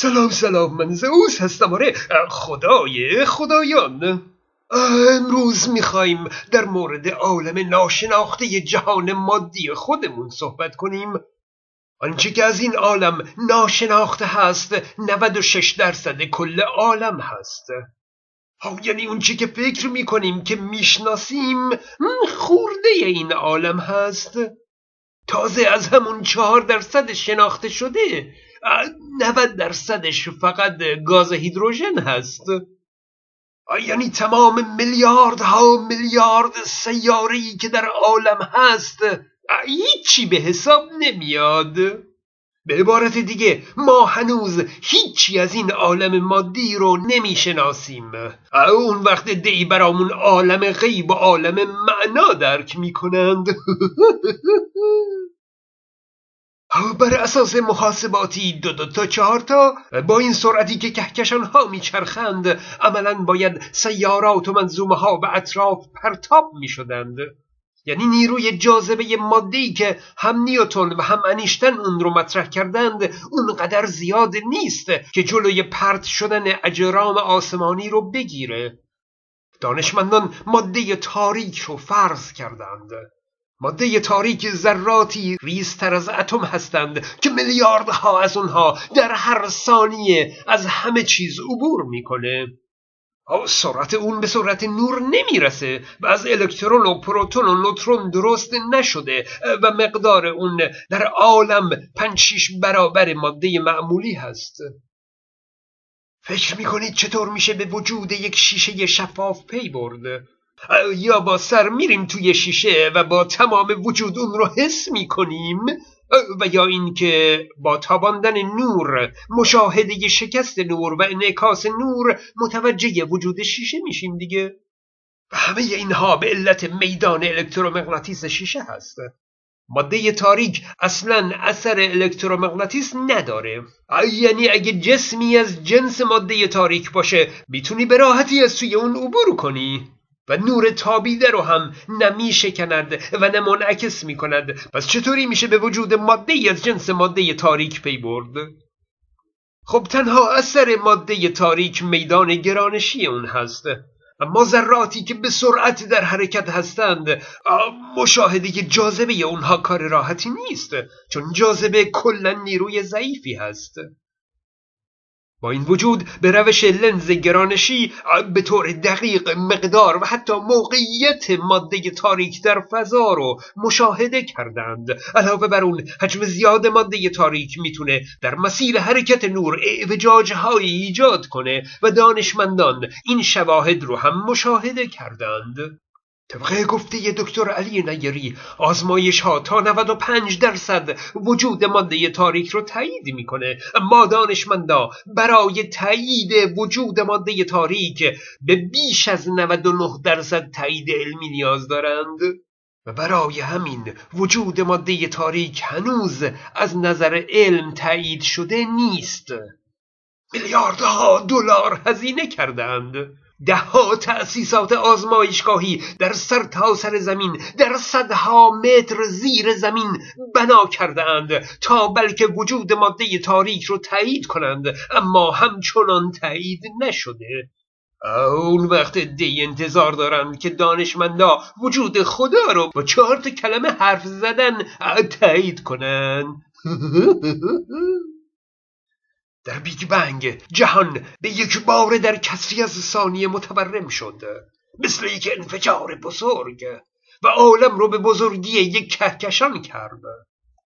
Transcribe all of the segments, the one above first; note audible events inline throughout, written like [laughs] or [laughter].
سلام سلام من زئوس هستم. آره خدای خدایان. امروز می‌خوایم در مورد عالم ناشناخته جهان مادی خودمون صحبت کنیم. آنچه که از این عالم ناشناخته هست 96 درصد کل عالم هست. یعنی اون چی که فکر می‌کنیم که می‌شناسیم خورده این عالم هست. تازه از همون چهار درصد شناخته شده 90 درصدش فقط گاز هیدروژن هست. یعنی تمام میلیاردها میلیارد سیاری که در عالم هست هیچی به حساب نمیاد. به عبارت دیگه ما هنوز هیچی از این عالم مادی رو نمی‌شناسیم. اون وقت دی برامون عالم غیب و عالم معنا درک می‌کنند. [laughs] بر اساس محاسباتی دو دو تا چهار تا با این سرعتی که کهکشان ها میچرخند عملا باید سیارات و منظومه ها به اطراف پرتاب می‌شدند. یعنی نیروی جاذبه ماده‌ای که هم نیوتون و هم انیشتن اون رو مطرح کردند اونقدر زیاد نیست که جلوی پرت شدن اجرام آسمانی رو بگیره. دانشمندان ماده تاریک رو فرض کردند. ماده تاریک ذراتی ریزتر از اتم هستند که میلیاردها از اونها در هر ثانیه از همه چیز عبور می‌کنه. سرعت اون به سرعت نور نمی‌رسه و از الکترون و پروتون و نوترون درست نشده و مقدار اون در عالم پنج شیش برابر ماده معمولی هست. فکر می‌کنید چطور میشه به وجود یک شیشه شفاف پی برد؟ یا با سر میریم توی شیشه و با تمام وجود اون رو حس می‌کنیم و یا اینکه با تاباندن نور مشاهده شکست نور و انعکاس نور متوجه وجود شیشه میشیم دیگه. همه اینها به علت میدان الکترومغناطیس شیشه هست. ماده تاریک اصلا اثر الکترومغناطیس نداره. یعنی اگه جسمی از جنس ماده تاریک باشه می‌تونی به راحتی از توی اون عبور کنی. و نور تابیده رو هم نمی شکند و نه منعکس می کند. پس چطوری میشه به وجود ماده ای از جنس ماده تاریک پی برد؟ خب تنها اثر ماده تاریک میدان گرانشی اون هست. اما ذراتی که به سرعت در حرکت هستند مشاهده جاذبه اونها کار راحتی نیست چون جاذبه کلا نیروی ضعیفی هست. با این وجود به روش لنز گرانشی به طور دقیق مقدار و حتی موقعیت ماده تاریک در فضا رو مشاهده کردند. علاوه بر اون حجم زیاد ماده تاریک می‌تونه در مسیر حرکت نور اعوجاج ایجاد کنه و دانشمندان این شواهد رو هم مشاهده کردند. طبق گفته دکتر علی نیری آزمایش ها تا 95 درصد وجود ماده تاریک رو تایید می‌کنه. اما دانشمندا برای تایید وجود ماده تاریک به بیش از 99 درصد تایید علمی نیاز دارند. و برای همین وجود ماده تاریک هنوز از نظر علم تایید شده نیست. میلیاردها دلار هزینه کردند دهها تأسیسات آزمایشگاهی در سرتاسر سر زمین در صدها متر زیر زمین بنا کردهاند تا بلکه وجود ماده تاریک رو تایید کنند. اما همچنان تایید نشده. اون وقت دی انتظار دارند که دانشمندا وجود خدا رو با چهار کلمه حرف زدن تایید کنند. [laughs] در بیگ بنگ جهان به یک بار در کسری از ثانیه متورم شد مثل یک انفجار بزرگ و عالم رو به بزرگی یک کهکشان کرد.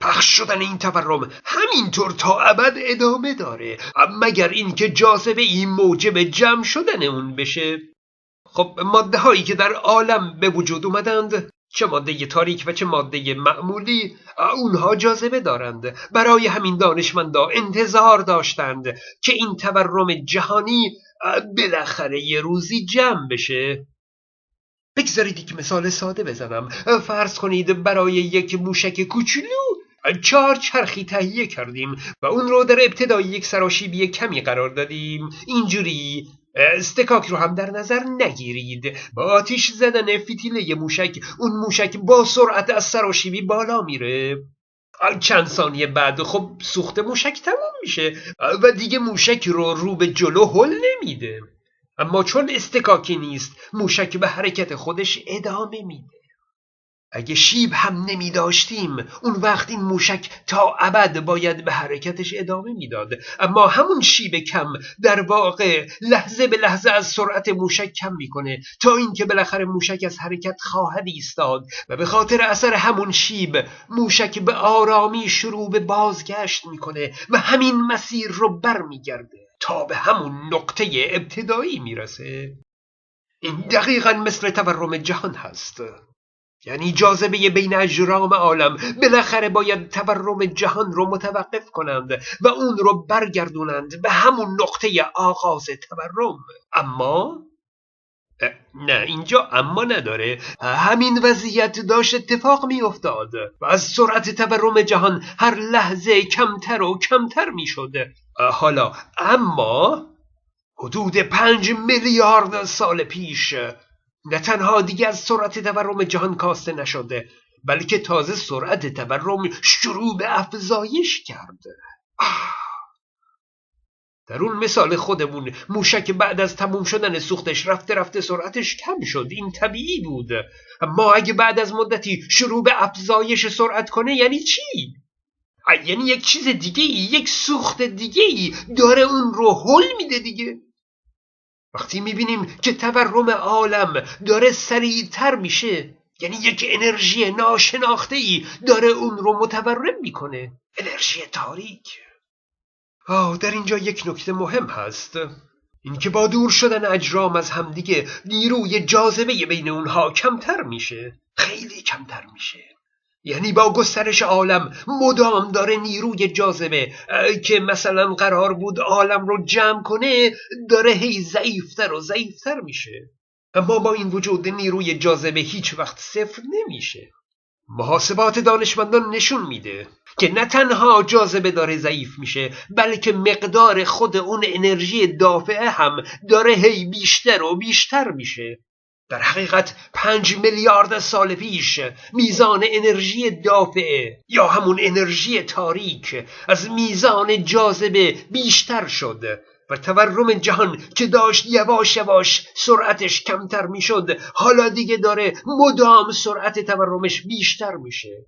پخش شدن این تورم همینطور تا ابد ادامه داره. مگر اینکه جاذبه این موجب جمع شدن اون بشه؟ خب ماده هایی که در عالم به وجود اومدند چه ماده تاریک و چه ماده معمولی اونها جاذبه دارند. برای همین دانشمندا انتظار داشتند که این تورم جهانی بالاخره یه روزی جمع بشه. بگذارید یک مثال ساده بزنم. فرض کنید برای یک موشک کوچولو چهار چرخی تهیه کردیم و اون رو در ابتدای یک سراشیبی کمی قرار دادیم. اینجوری استکاک رو هم در نظر نگیرید. با آتیش زدن فتیله موشک اون موشک با سرعت از سراشیبی بالا میره. چند ثانیه بعد خب سوخت موشک تموم میشه. و دیگه موشک رو رو به جلو هل نمیده. اما چون استکاکی نیست موشک به حرکت خودش ادامه میده. اگه شیب هم نمی داشتیم اون وقت این موشک تا ابد باید به حرکتش ادامه می‌داد. اما همون شیب کم در واقع لحظه به لحظه از سرعت موشک کم می‌کنه تا اینکه بالاخره موشک از حرکت خواهد ایستاد و به خاطر اثر همون شیب موشک به آرامی شروع به بازگشت می‌کنه و همین مسیر رو برمیگرده تا به همون نقطه ابتدایی می‌رسه. این دقیقا مثل تورم جهان هست. یعنی جاذبه بین اجرام عالم. بالاخره باید تورم جهان رو متوقف کنند و اون رو برگردونند به همون نقطه آغاز تورم. اما نه اینجا اما نداره. همین وضعیت داشت اتفاق می افتاد و از سرعت تورم جهان هر لحظه کمتر و کمتر می شد حالا اما حدود پنج میلیارد سال پیش نه تنها دیگه از سرعت تورم جهان کاسته نشده بلکه تازه سرعت تورم شروع به افزایش کرده. در اون مثال خودمون موشک بعد از تموم شدن سوختش رفته رفته سرعتش کم شد. این طبیعی بود. اما اگه بعد از مدتی شروع به افزایش سرعت کنه یعنی چی؟ یعنی یک چیز دیگه ای یک سوخت دیگه ای داره اون رو حل میده دیگه. وقتی می‌بینیم که تورم عالم داره سریعتر میشه یعنی یک انرژی ناشناخته ای داره اون رو متورم می‌کنه. انرژی تاریک. آه در اینجا یک نکته مهم هست. اینکه با دور شدن اجرام از همدیگه نیروی جاذبه بین اونها کمتر میشه. خیلی کمتر میشه. یعنی با گسترش عالم مدام داره نیروی جاذبه که مثلا قرار بود عالم رو جمع کنه داره هی ضعیفتر و ضعیفتر میشه. اما با این وجود نیروی جاذبه هیچ وقت صفر نمیشه. محاسبات دانشمندان نشون میده که نه تنها جاذبه داره ضعیف میشه بلکه مقدار خود اون انرژی دافعه هم داره هی بیشتر و بیشتر میشه. در حقیقت پنج میلیارد سال پیش میزان انرژی دافعه یا همون انرژی تاریک از میزان جاذبه بیشتر شد و تورم جهان که داشت یواش یواش سرعتش کمتر می‌شد حالا دیگه داره مدام سرعت تورمش بیشتر میشه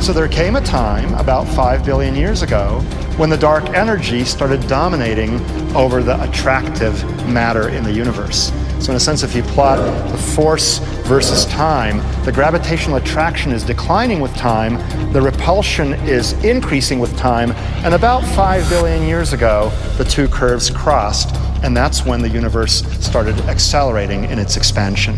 So there came a time about 5 billion years ago when the dark energy started dominating over the attractive matter in the universe. So in a sense, if you plot the force versus time, the gravitational attraction is declining with time, the repulsion is increasing with time, and about 5 billion years ago, the two curves crossed, and that's when the universe started accelerating in its expansion.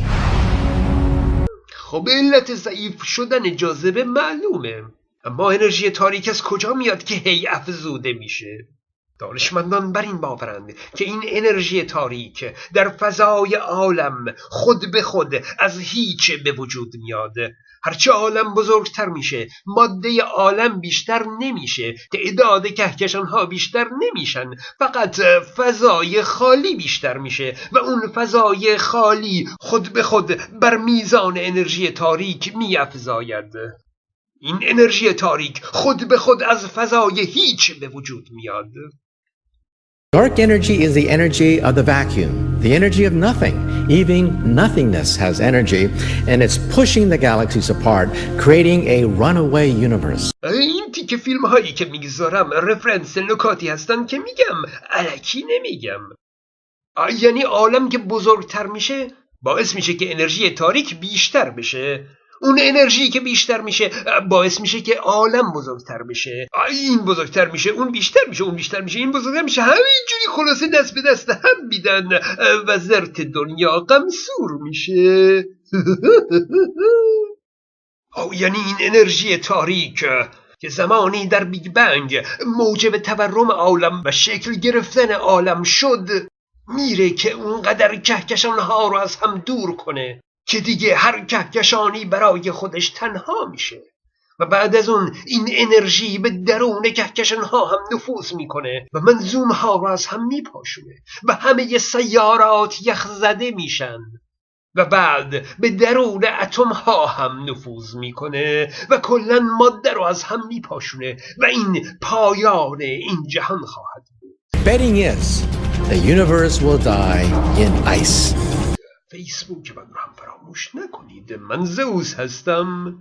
خب علت ضعیف شدن جاذبه معلومه اما انرژی تاریک از کجا میاد که هی افزوده میشه دانشمندان بر این باورند که این انرژی تاریک در فضای عالم خود به خود از هیچ به وجود میاد. هرچه عالم بزرگتر میشه ماده عالم بیشتر نمیشه تعداد کهکشان ها بیشتر نمیشن فقط فضای خالی بیشتر میشه و اون فضای خالی خود به خود بر میزان انرژی تاریک میافزاید. این انرژی تاریک خود به خود از فضای هیچ به وجود میاد. Dark energy is the energy of the vacuum, the energy of nothing. Even nothingness has energy, and it's pushing the galaxies apart, creating a runaway universe. این تیک فیلم هایی که می‌گذارم رفرنس نکاتی هستن که میگم علکی نمیگم یعنی عالم که بزرگتر میشه باعث میشه که انرژی تاریک بیشتر بشه اون انرژی که بیشتر میشه باعث میشه که عالم بزرگتر بشه. این بزرگتر میشه اون بیشتر میشه اون بیشتر میشه این بزرگتر میشه. همینجوری خلاصه دست به دست هم میدن و زرت دنیا قمسور میشه. [laughs] او یعنی این انرژی تاریک که زمانی در بیگ بنگ موجب تورم عالم و شکل گرفتن عالم شد میره که اونقدر کهکشان ها رو از هم دور کنه. که دیگه هر کهکشانی برای خودش تنها میشه. و بعد از اون این انرژی به درون کهکشان ها هم نفوذ می‌کنه و منظوم ها را از هم میپاشونه و همه سیارات یخزده میشن. و بعد به درون اتم ها هم نفوذ می‌کنه و کلا ماده رو از هم میپاشونه و این پایان این جهان خواهد بود. Betting is the universe will die in ice. فیسبوک من رو هم فراموش نکنید. من زئوس هستم.